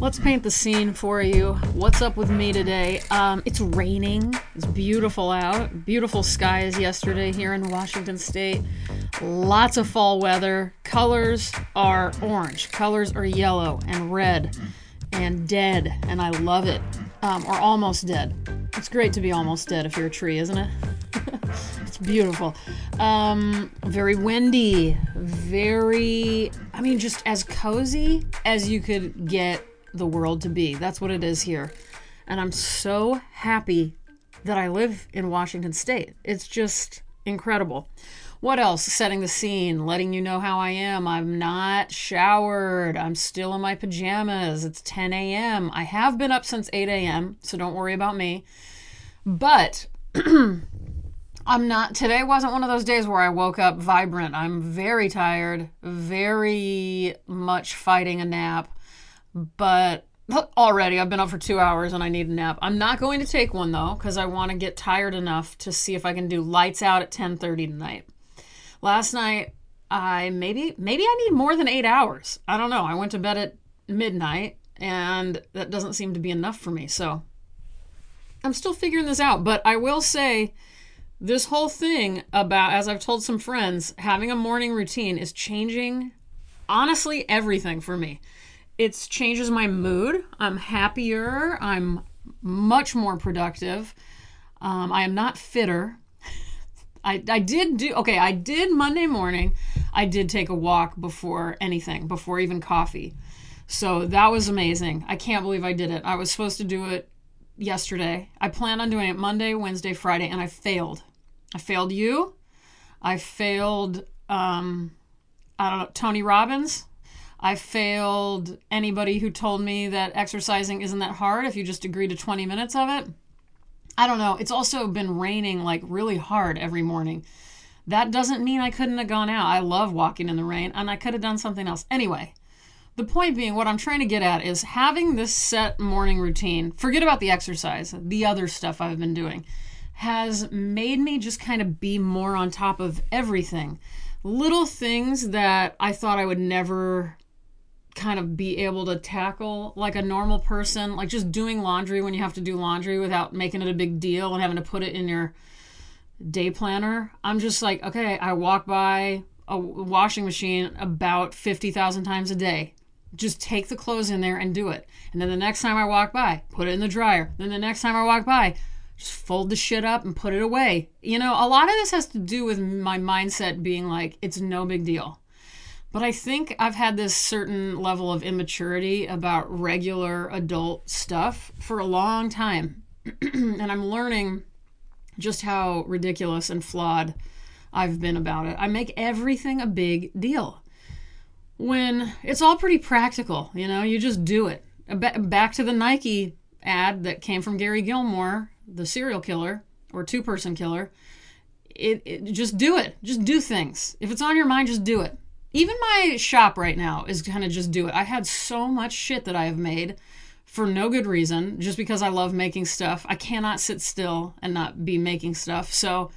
Let's paint the scene for you. What's up with me today? Um, it's raining. It's beautiful out. Beautiful skies yesterday here in Washington State. Lots of fall weather. Colors are orange. Colors are yellow and red and dead, and I love it. Um, or almost dead. It's great to be almost dead if you're a tree, isn't it? it's beautiful. Um, very windy. Very, I mean, just as cozy as you could get the world to be. That's what it is here. And I'm so happy that I live in Washington State. It's just incredible. What else? Setting the scene, letting you know how I am. I'm not showered. I'm still in my pajamas. It's 10 a.m. I have been up since 8 a.m., so don't worry about me. But I'm not, today wasn't one of those days where I woke up vibrant. I'm very tired, very much fighting a nap but already I've been up for two hours and I need a nap. I'm not going to take one though because I want to get tired enough to see if I can do lights out at 10:30 tonight. Last night I maybe maybe I need more than eight hours. I don't know. I went to bed at midnight and that doesn't seem to be enough for me. So I'm still figuring this out. But I will say this whole thing about as I've told some friends, having a morning routine is changing honestly everything for me it changes my mood. I'm happier. I'm much more productive. Um, I am not fitter. I, I did do, okay, I did Monday morning. I did take a walk before anything, before even coffee. So that was amazing. I can't believe I did it. I was supposed to do it yesterday. I planned on doing it Monday, Wednesday, Friday, and I failed. I failed you. I failed, um, I don't know, Tony Robbins. I failed anybody who told me that exercising isn't that hard if you just agree to 20 minutes of it. I don't know. It's also been raining like really hard every morning. That doesn't mean I couldn't have gone out. I love walking in the rain and I could have done something else. Anyway, the point being, what I'm trying to get at is having this set morning routine, forget about the exercise, the other stuff I've been doing, has made me just kind of be more on top of everything. Little things that I thought I would never kind of be able to tackle like a normal person, like just doing laundry when you have to do laundry without making it a big deal and having to put it in your day planner. I'm just like, okay, I walk by a washing machine about 50,000 times a day. Just take the clothes in there and do it. And then the next time I walk by, put it in the dryer. Then the next time I walk by, just fold the shit up and put it away. You know, a lot of this has to do with my mindset being like, it's no big deal. But I think I've had this certain level of immaturity about regular adult stuff for a long time. and I'm learning just how ridiculous and flawed I've been about it. I make everything a big deal when it's all pretty practical, you know, you just do it. Back to the Nike ad that came from Gary Gilmore, the serial killer or two person killer. It, it just do it. Just do things. If it's on your mind, just do it even my shop right now is kind of just do it. I had so much shit that I have made for no good reason, just because I love making stuff. I cannot sit still and not be making stuff. So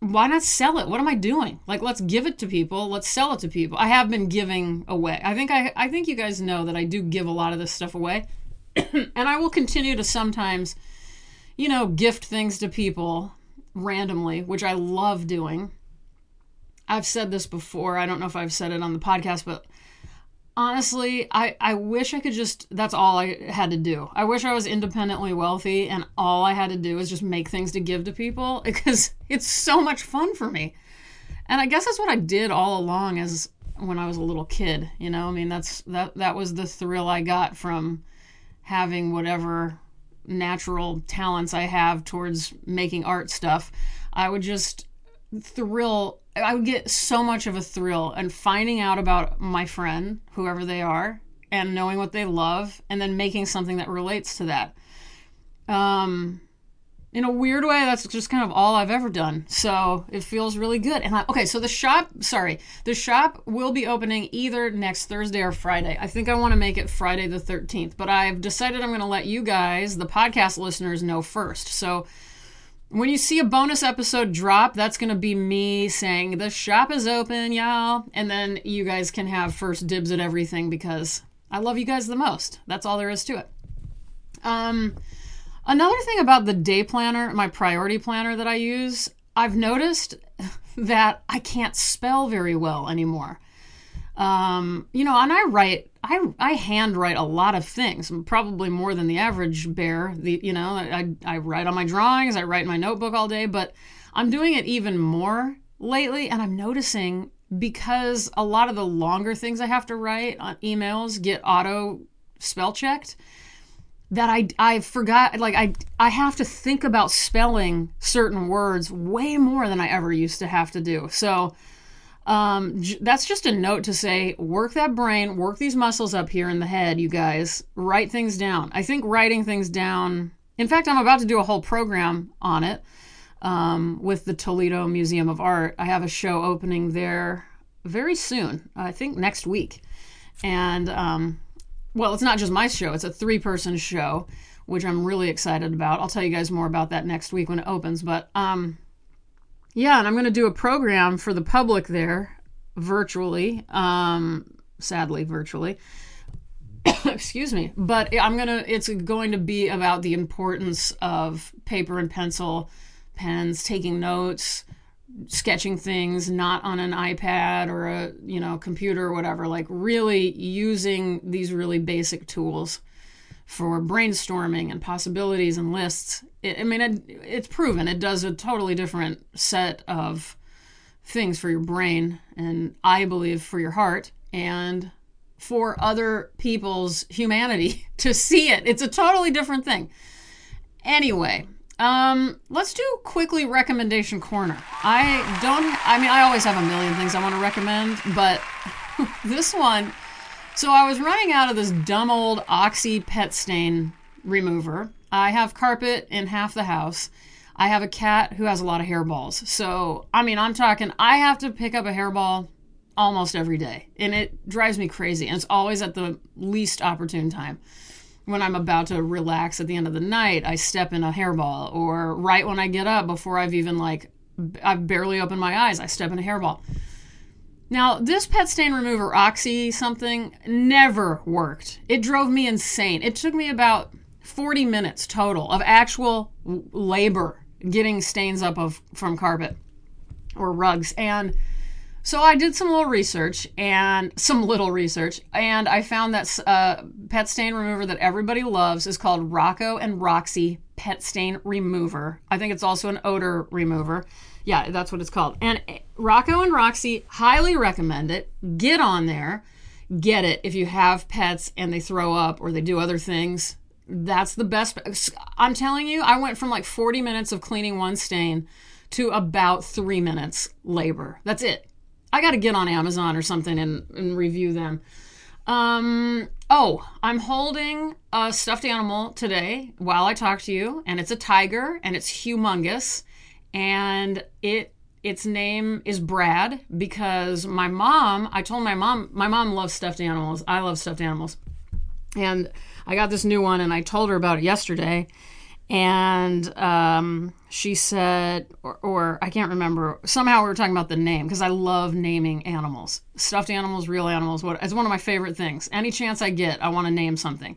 why not sell it? What am I doing? Like let's give it to people. Let's sell it to people. I have been giving away. I think I I think you guys know that I do give a lot of this stuff away. and I will continue to sometimes you know, gift things to people randomly, which I love doing. I've said this before. I don't know if I've said it on the podcast, but honestly, I, I wish I could just, that's all I had to do. I wish I was independently wealthy and all I had to do is just make things to give to people because it's so much fun for me. And I guess that's what I did all along as when I was a little kid, you know? I mean, that's that that was the thrill I got from having whatever natural talents I have towards making art stuff. I would just thrill I would get so much of a thrill and finding out about my friend, whoever they are, and knowing what they love, and then making something that relates to that. Um, in a weird way, that's just kind of all I've ever done. So it feels really good. And I, okay, so the shop, sorry, the shop will be opening either next Thursday or Friday. I think I want to make it Friday the 13th, but I've decided I'm going to let you guys, the podcast listeners, know first. So when you see a bonus episode drop, that's going to be me saying, The shop is open, y'all. And then you guys can have first dibs at everything because I love you guys the most. That's all there is to it. Um, another thing about the day planner, my priority planner that I use, I've noticed that I can't spell very well anymore. Um, you know, and I write, I I handwrite a lot of things, probably more than the average bear. The you know, I I write on my drawings, I write in my notebook all day, but I'm doing it even more lately, and I'm noticing because a lot of the longer things I have to write on emails get auto spell checked that I I forgot like I I have to think about spelling certain words way more than I ever used to have to do. So um, j- that's just a note to say work that brain, work these muscles up here in the head, you guys. Write things down. I think writing things down. In fact, I'm about to do a whole program on it um, with the Toledo Museum of Art. I have a show opening there very soon. I think next week, and um, well, it's not just my show, it's a three person show, which I'm really excited about. I'll tell you guys more about that next week when it opens. But um, yeah, and I'm going to do a program for the public there virtually, um, sadly, virtually. Excuse me. But I'm going to, it's going to be about the importance of paper and pencil, pens, taking notes sketching things not on an iPad or a you know computer or whatever like really using these really basic tools for brainstorming and possibilities and lists it, I mean it, it's proven. It does a totally different set of things for your brain and I believe for your heart and for other people's humanity to see it. It's a totally different thing. Anyway um, let's do quickly recommendation corner. I don't, I mean, I always have a million things I want to recommend, but this one, so I was running out of this dumb old Oxy pet stain remover. I have carpet in half the house. I have a cat who has a lot of hairballs. So, I mean, I'm talking, I have to pick up a hairball almost every day, and it drives me crazy. And it's always at the least opportune time when I'm about to relax at the end of the night, I step in a hairball, or right when I get up before I've even like I've barely opened my eyes, I step in a hairball. Now, this pet stain remover, Oxy something, never worked. It drove me insane. It took me about 40 minutes total of actual labor getting stains up of from carpet or rugs and so I did some little research and some little research, and I found that uh, pet stain remover that everybody loves is called Rocco and Roxy Pet Stain Remover. I think it's also an odor remover. Yeah, that's what it's called. And Rocco and Roxy highly recommend it. Get on there, get it if you have pets and they throw up or they do other things. That's the best. I'm telling you, I went from like 40 minutes of cleaning one stain to about three minutes labor. That's it I got to get on Amazon or something and, and review them. Um, oh, I'm holding a stuffed animal today while I talk to you, and it's a tiger, and it's humongous, and it its name is Brad because my mom. I told my mom. My mom loves stuffed animals. I love stuffed animals, and I got this new one, and I told her about it yesterday, and um, she said, or, or, I can't remember. Somehow we were talking about the name because I love naming animals, stuffed animals, real animals. What it's one of my favorite things. Any chance I get, I want to name something.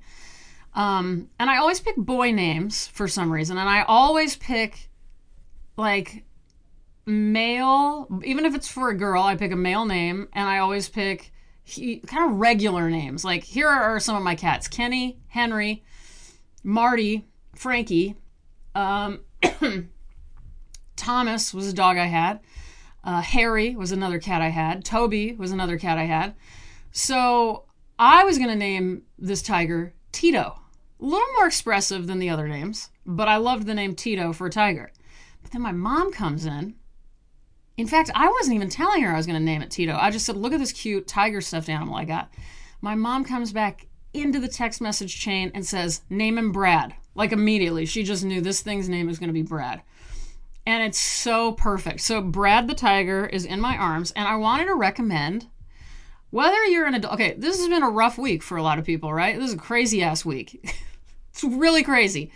Um, and I always pick boy names for some reason, and I always pick like male, even if it's for a girl, I pick a male name, and I always pick he, kind of regular names. Like here are some of my cats: Kenny, Henry, Marty Frankie. Um, Thomas was a dog I had. Uh, Harry was another cat I had. Toby was another cat I had. So I was going to name this tiger Tito. A little more expressive than the other names, but I loved the name Tito for a tiger. But then my mom comes in. In fact, I wasn't even telling her I was going to name it Tito. I just said, look at this cute tiger stuffed animal I got. My mom comes back into the text message chain and says, name him Brad. Like immediately, she just knew this thing's name was going to be Brad. And it's so perfect. So, Brad the Tiger is in my arms, and I wanted to recommend whether you're an adult. Okay, this has been a rough week for a lot of people, right? This is a crazy ass week. it's really crazy.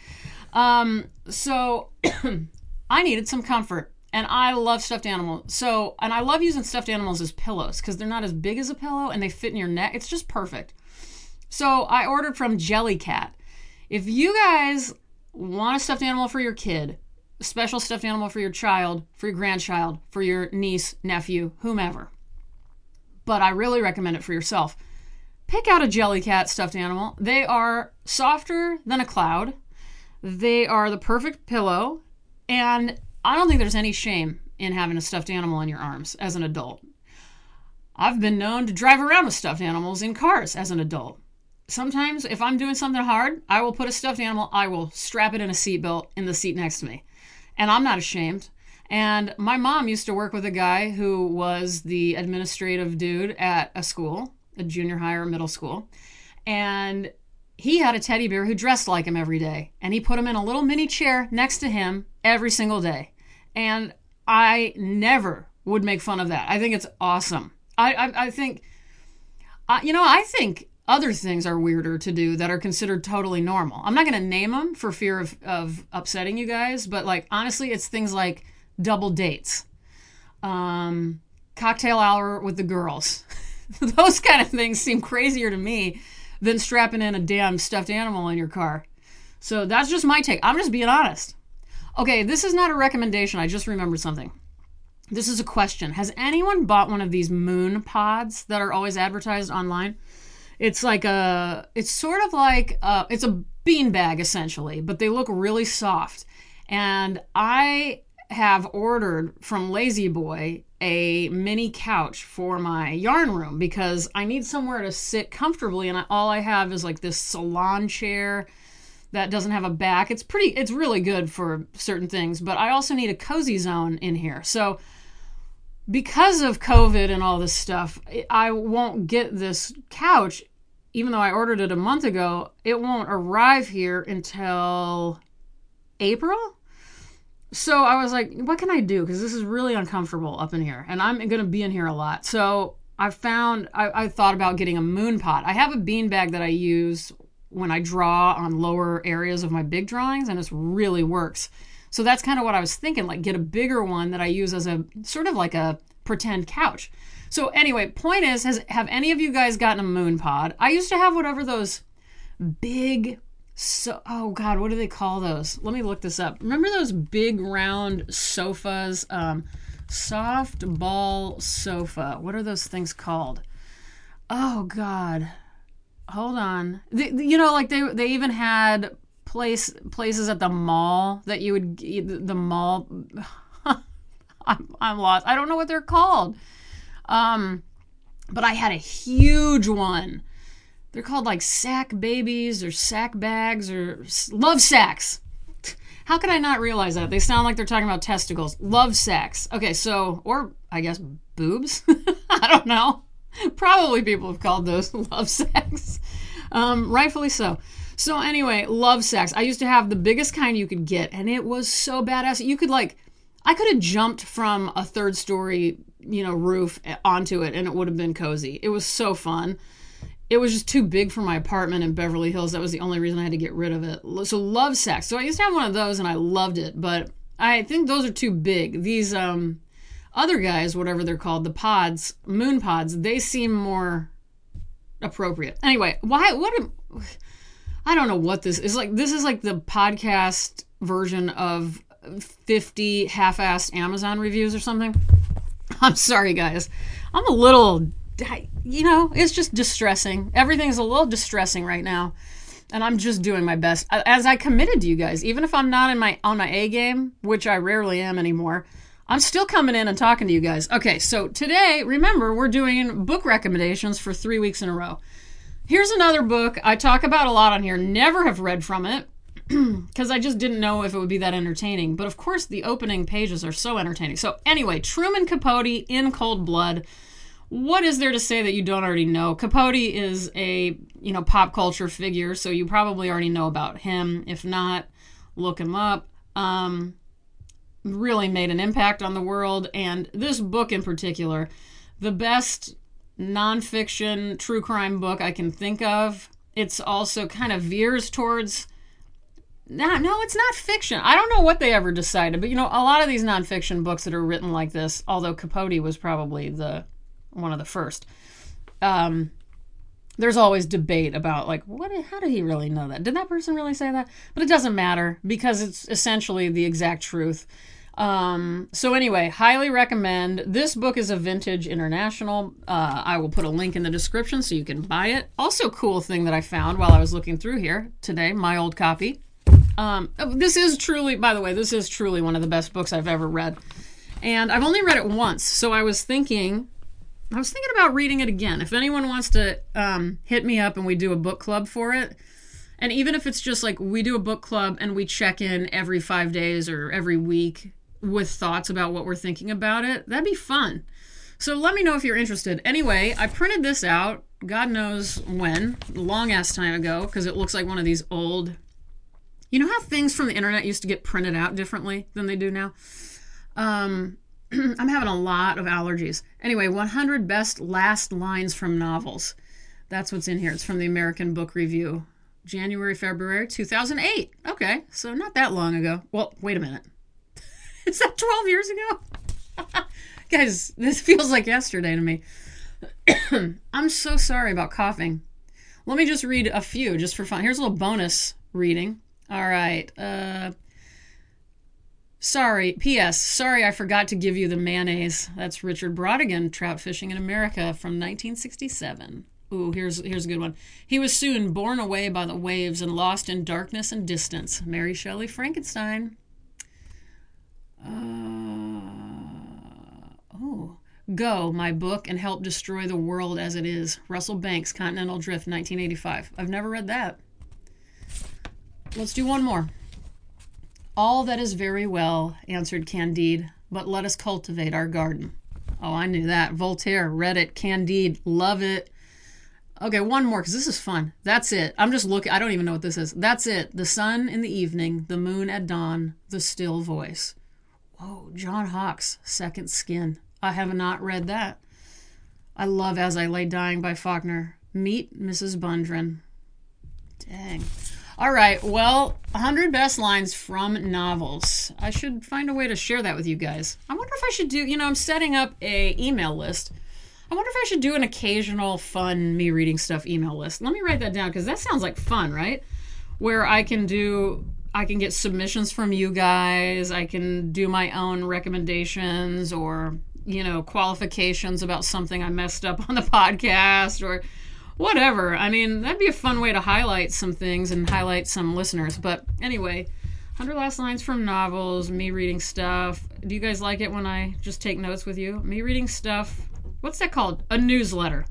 Um, so, I needed some comfort, and I love stuffed animals. So, and I love using stuffed animals as pillows because they're not as big as a pillow and they fit in your neck. It's just perfect. So I ordered from Jellycat. If you guys want a stuffed animal for your kid, a special stuffed animal for your child, for your grandchild, for your niece, nephew, whomever, but I really recommend it for yourself. Pick out a Jellycat stuffed animal. They are softer than a cloud. They are the perfect pillow. And I don't think there's any shame in having a stuffed animal in your arms as an adult. I've been known to drive around with stuffed animals in cars as an adult. Sometimes, if I'm doing something hard, I will put a stuffed animal, I will strap it in a seatbelt in the seat next to me. And I'm not ashamed. And my mom used to work with a guy who was the administrative dude at a school, a junior high or middle school. And he had a teddy bear who dressed like him every day. And he put him in a little mini chair next to him every single day. And I never would make fun of that. I think it's awesome. I, I, I think, uh, you know, I think other things are weirder to do that are considered totally normal. I'm not going to name them for fear of, of upsetting you guys, but like, honestly, it's things like double dates, um, cocktail hour with the girls. Those kind of things seem crazier to me than strapping in a damn stuffed animal in your car. So that's just my take. I'm just being honest. Okay, this is not a recommendation. I just remembered something. This is a question. Has anyone bought one of these moon pods that are always advertised online? It's like a, it's sort of like, a, it's a bean bag essentially, but they look really soft. And I have ordered from La-Z-Boy a mini couch for my yarn room because I need somewhere to sit comfortably, and I, all I have is like this salon chair that doesn't have a back. It's pretty, it's really good for certain things, but I also need a cozy zone in here. So, because of COVID and all this stuff, I won't get this couch, even though I ordered it a month ago. It won't arrive here until April so I was like, what can I do? Because this is really uncomfortable up in here, and I'm going to be in here a lot. So I found, I, I thought about getting a moon pod. I have a bean bag that I use when I draw on lower areas of my big drawings, and it really works. So that's kind of what I was thinking, like get a bigger one that I use as a sort of like a pretend couch. So anyway, point is, has have any of you guys gotten a moon pod? I used to have whatever those big so oh god what do they call those? Let me look this up. Remember those big round sofas? Um soft ball sofa. What are those things called? Oh god. Hold on. You know like they they even had place places at the mall that you would the mall. I'm, I'm lost. I don't know what they're called. Um but i had a huge one they're called like sack babies or sack bags or love sacks. How could I not realize that? They sound like they're talking about testicles. Love sacks. Okay, so, or I guess boobs? I don't know. Probably people have called those love sacks. Um, rightfully so. So, anyway, love sacks. I used to have the biggest kind you could get, and it was so badass. You could, like, I could have jumped from a third story, you know, roof onto it, and it would have been cozy. It was so fun it was just too big for my apartment in Beverly Hills. That was the only reason I had to get rid of it. So love sacks. So I used to have one of those and I loved it, but I think those are too big. These um other guys, whatever they're called, the pods, moon pods, they seem more appropriate. Anyway, why what am, I don't know what this is like this is like the podcast version of 50 half-assed Amazon reviews or something. I'm sorry guys. I'm a little you know, it's just distressing. Everything's a little distressing right now. And I'm just doing my best. As I committed to you guys, even if I'm not in my on my A game, which I rarely am anymore, I'm still coming in and talking to you guys. Okay, so today, remember, we're doing book recommendations for three weeks in a row. Here's another book I talk about a lot on here. Never have read from it because I just didn't know if it would be that entertaining. But of course, the opening pages are so entertaining. So, anyway, Truman Capote in Cold Blood what is there to say that you don't already know? Capote is a you know pop culture figure, so you probably already know about him. If not, look him up. Um, really made an impact on the world, and this book in particular, the best nonfiction true crime book I can think of. It's also kind of veers towards. No, no, it's not fiction. I don't know what they ever decided, but you know, a lot of these nonfiction books that are written like this, although Capote was probably the one of the first. Um, there's always debate about like what how did he really know that? Did that person really say that? But it doesn't matter because it's essentially the exact truth. Um, so anyway highly recommend. This book is a vintage international. Uh, i will put a link in the description so you can buy it. Also cool thing that i found while i was looking through here today my old copy. Um, this is truly by the way this is truly one of the best books i've ever read. And i've only read it once so i was thinking I was thinking about reading it again. If anyone wants to um, hit me up and we do a book club for it, and even if it's just like we do a book club and we check in every five days or every week with thoughts about what we're thinking about it, that'd be fun. So let me know if you're interested. Anyway, I printed this out, God knows when, long ass time ago, because it looks like one of these old. You know how things from the internet used to get printed out differently than they do now? Um, I'm having a lot of allergies. Anyway, 100 best last lines from novels. That's what's in here. It's from the American Book Review, January, February 2008. Okay, so not that long ago. Well, wait a minute. Is that 12 years ago? Guys, this feels like yesterday to me. I'm so sorry about coughing. Let me just read a few just for fun. Here's a little bonus reading. All right. Uh, Sorry, P.S. Sorry, I forgot to give you the mayonnaise. That's Richard Brautigan, Trout Fishing in America from 1967. Ooh, here's here's a good one. He was soon borne away by the waves and lost in darkness and distance. Mary Shelley Frankenstein. Uh, oh, Go, my book, and help destroy the world as it is. Russell Banks, Continental Drift, 1985. I've never read that. Let's do one more. All that is very well, answered Candide, but let us cultivate our garden. Oh, I knew that. Voltaire, read it. Candide, love it. Okay, one more because this is fun. That's it. I'm just looking. I don't even know what this is. That's it. The sun in the evening, the moon at dawn, the still voice. Whoa, John Hawkes, Second Skin. I have not read that. I love As I Lay Dying by Faulkner. Meet Mrs. Bundren. Dang. All right. Well, 100 best lines from novels. I should find a way to share that with you guys. I wonder if I should do, you know, I'm setting up a email list. I wonder if I should do an occasional fun me reading stuff email list. Let me write that down cuz that sounds like fun, right? Where I can do I can get submissions from you guys. I can do my own recommendations or, you know, qualifications about something I messed up on the podcast or whatever. I mean, that'd be a fun way to highlight some things and highlight some listeners. But anyway, 100 last lines from novels, me reading stuff. Do you guys like it when I just take notes with you? Me reading stuff. What's that called? A newsletter.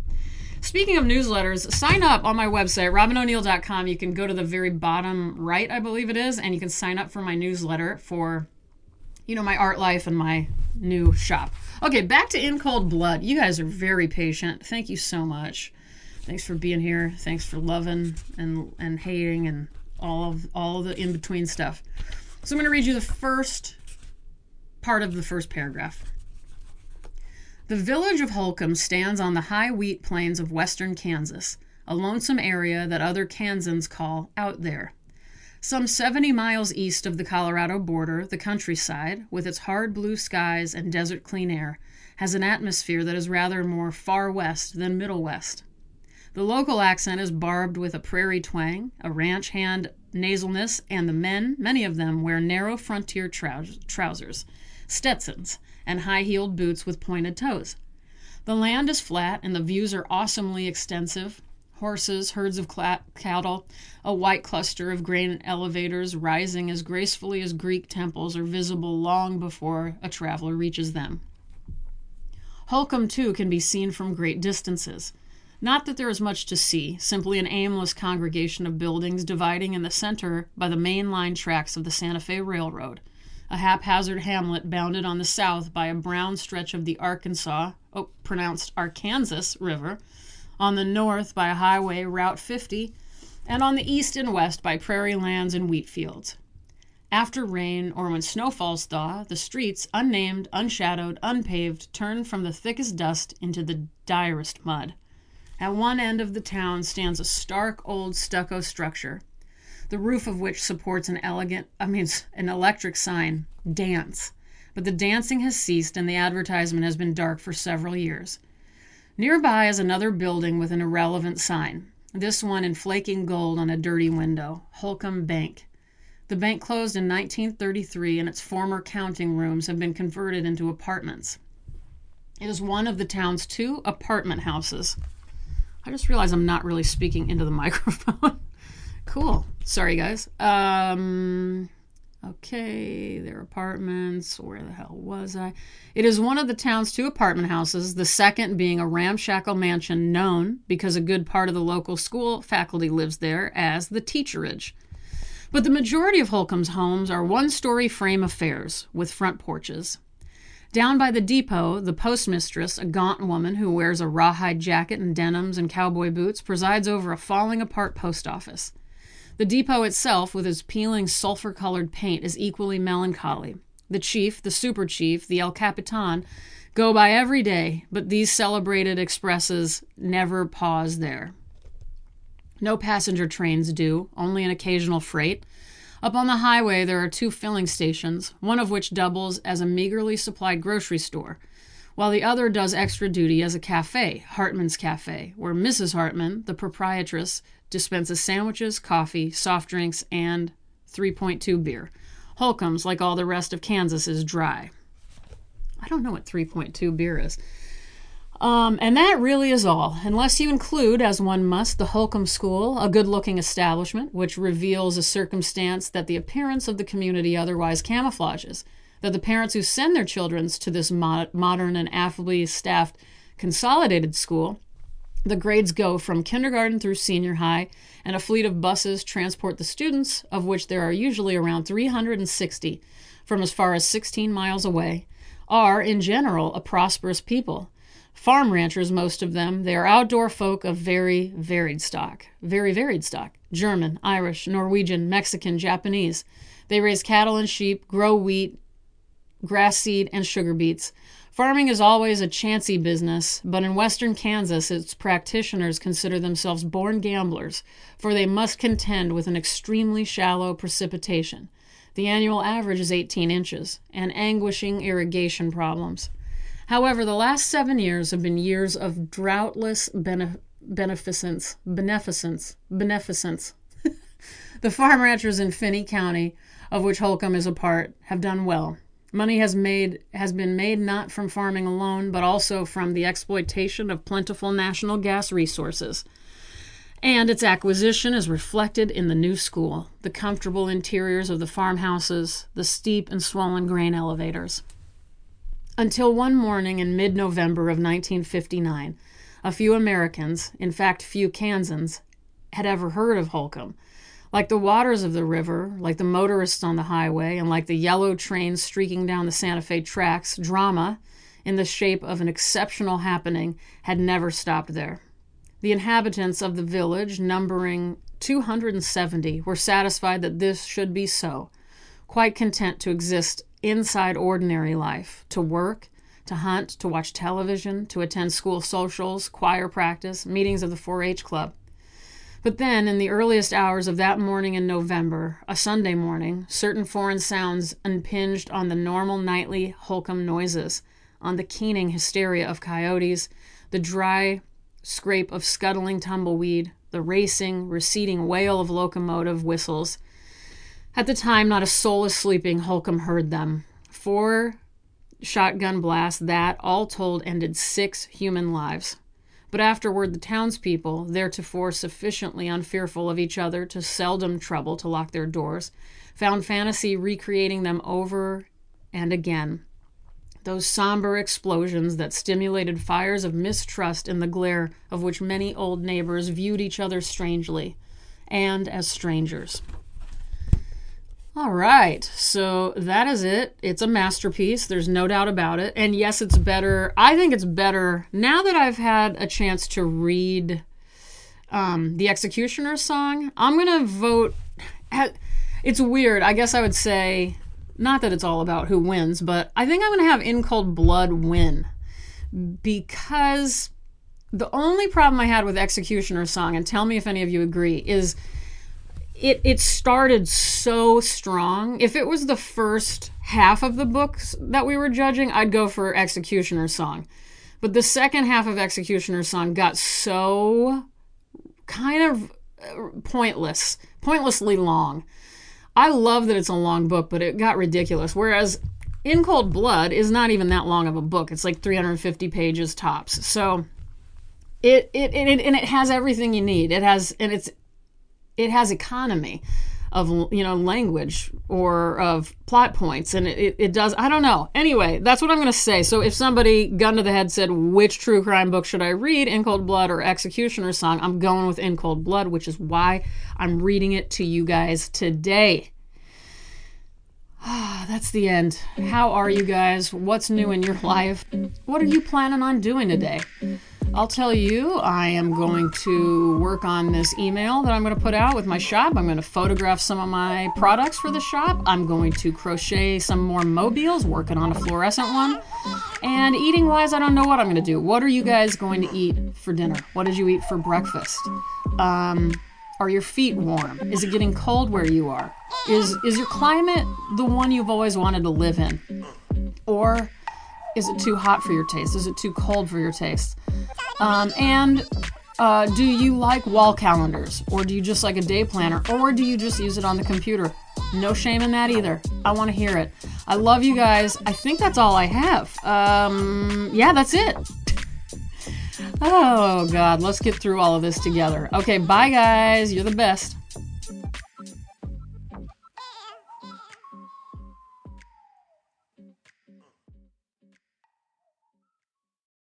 Speaking of newsletters, sign up on my website, robynoneil.com. You can go to the very bottom right, I believe it is, and you can sign up for my newsletter for, you know, my art life and my new shop. Okay, back to In Cold Blood. You guys are very patient. Thank you so much. Thanks for being here. Thanks for loving and and hating and all of all of the in between stuff. So I'm going to read you the first part of the first paragraph. The village of Holcomb stands on the high wheat plains of western Kansas, a lonesome area that other Kansans call out there. Some 70 miles east of the Colorado border, the countryside, with its hard blue skies and desert clean air, has an atmosphere that is rather more far west than middle west. The local accent is barbed with a prairie twang, a ranch hand nasalness, and the men, many of them, wear narrow frontier trousers, Stetsons, and high heeled boots with pointed toes. The land is flat and the views are awesomely extensive. Horses, herds of cattle, a white cluster of grain elevators rising as gracefully as Greek temples are visible long before a traveler reaches them. Holcomb, too, can be seen from great distances. Not that there is much to see, simply an aimless congregation of buildings dividing in the center by the main line tracks of the Santa Fe Railroad, a haphazard hamlet bounded on the south by a brown stretch of the Arkansas, oh, pronounced Arkansas River, on the north by a Highway Route 50, and on the east and west by prairie lands and wheat fields. After rain or when snowfalls thaw, the streets, unnamed, unshadowed, unpaved, turn from the thickest dust into the direst mud. At one end of the town stands a stark old stucco structure, the roof of which supports an elegant, I mean, an electric sign, Dance. But the dancing has ceased and the advertisement has been dark for several years. Nearby is another building with an irrelevant sign, this one in flaking gold on a dirty window Holcomb Bank. The bank closed in 1933 and its former counting rooms have been converted into apartments. It is one of the town's two apartment houses. I just realized I'm not really speaking into the microphone. cool. Sorry, guys. Um, okay, their apartments. Where the hell was I? It is one of the town's two apartment houses, the second being a ramshackle mansion known, because a good part of the local school faculty lives there, as the Teacherage. But the majority of Holcomb's homes are one story frame affairs with front porches. Down by the depot, the postmistress, a gaunt woman who wears a rawhide jacket and denims and cowboy boots, presides over a falling apart post office. The depot itself, with its peeling sulfur colored paint, is equally melancholy. The chief, the super chief, the El Capitan go by every day, but these celebrated expresses never pause there. No passenger trains do, only an occasional freight. Up on the highway, there are two filling stations, one of which doubles as a meagerly supplied grocery store, while the other does extra duty as a cafe, Hartman's Cafe, where Mrs. Hartman, the proprietress, dispenses sandwiches, coffee, soft drinks, and 3.2 beer. Holcomb's, like all the rest of Kansas, is dry. I don't know what 3.2 beer is. Um, and that really is all, unless you include, as one must, the Holcomb School, a good looking establishment which reveals a circumstance that the appearance of the community otherwise camouflages. That the parents who send their children to this mod- modern and affably staffed consolidated school, the grades go from kindergarten through senior high, and a fleet of buses transport the students, of which there are usually around 360 from as far as 16 miles away, are, in general, a prosperous people Farm ranchers, most of them, they are outdoor folk of very varied stock. Very varied stock. German, Irish, Norwegian, Mexican, Japanese. They raise cattle and sheep, grow wheat, grass seed, and sugar beets. Farming is always a chancy business, but in western Kansas, its practitioners consider themselves born gamblers, for they must contend with an extremely shallow precipitation. The annual average is 18 inches, and anguishing irrigation problems. However, the last seven years have been years of droughtless benef- beneficence, beneficence, beneficence. the farm ranchers in Finney County, of which Holcomb is a part, have done well. Money has made has been made not from farming alone, but also from the exploitation of plentiful national gas resources. And its acquisition is reflected in the new school, the comfortable interiors of the farmhouses, the steep and swollen grain elevators. Until one morning in mid November of 1959, a few Americans, in fact, few Kansans, had ever heard of Holcomb. Like the waters of the river, like the motorists on the highway, and like the yellow trains streaking down the Santa Fe tracks, drama, in the shape of an exceptional happening, had never stopped there. The inhabitants of the village, numbering 270, were satisfied that this should be so, quite content to exist inside ordinary life to work, to hunt, to watch television, to attend school socials, choir practice, meetings of the 4 H club. But then, in the earliest hours of that morning in November, a Sunday morning, certain foreign sounds impinged on the normal nightly Holcomb noises, on the keening hysteria of coyotes, the dry scrape of scuttling tumbleweed, the racing, receding wail of locomotive whistles, at the time, not a soul is sleeping. Holcomb heard them. Four shotgun blasts that, all told, ended six human lives. But afterward, the townspeople, theretofore sufficiently unfearful of each other to seldom trouble to lock their doors, found fantasy recreating them over and again. Those somber explosions that stimulated fires of mistrust in the glare of which many old neighbors viewed each other strangely and as strangers. All right, so that is it. It's a masterpiece. There's no doubt about it. And yes, it's better. I think it's better now that I've had a chance to read um, the Executioner's song. I'm going to vote. It's weird. I guess I would say, not that it's all about who wins, but I think I'm going to have In Cold Blood win because the only problem I had with Executioner's song, and tell me if any of you agree, is it it started so strong. If it was the first half of the books that we were judging, I'd go for Executioner's Song. But the second half of Executioner's Song got so kind of uh, pointless, pointlessly long. I love that it's a long book, but it got ridiculous. Whereas In Cold Blood is not even that long of a book. It's like 350 pages tops. So it it, it and it has everything you need. It has and it's it has economy of you know language or of plot points and it, it does i don't know anyway that's what i'm going to say so if somebody gun to the head said which true crime book should i read in cold blood or executioner's song i'm going with in cold blood which is why i'm reading it to you guys today Ah, that's the end. How are you guys? What's new in your life? What are you planning on doing today? I'll tell you, I am going to work on this email that I'm going to put out with my shop. I'm going to photograph some of my products for the shop. I'm going to crochet some more mobiles, working on a fluorescent one. And eating wise, I don't know what I'm going to do. What are you guys going to eat for dinner? What did you eat for breakfast? Um, are your feet warm? Is it getting cold where you are? Is is your climate the one you've always wanted to live in? Or is it too hot for your taste? Is it too cold for your taste? Um, and uh, do you like wall calendars? Or do you just like a day planner? Or do you just use it on the computer? No shame in that either. I want to hear it. I love you guys. I think that's all I have. Um, yeah, that's it. Oh, God. Let's get through all of this together. Okay, bye, guys. You're the best.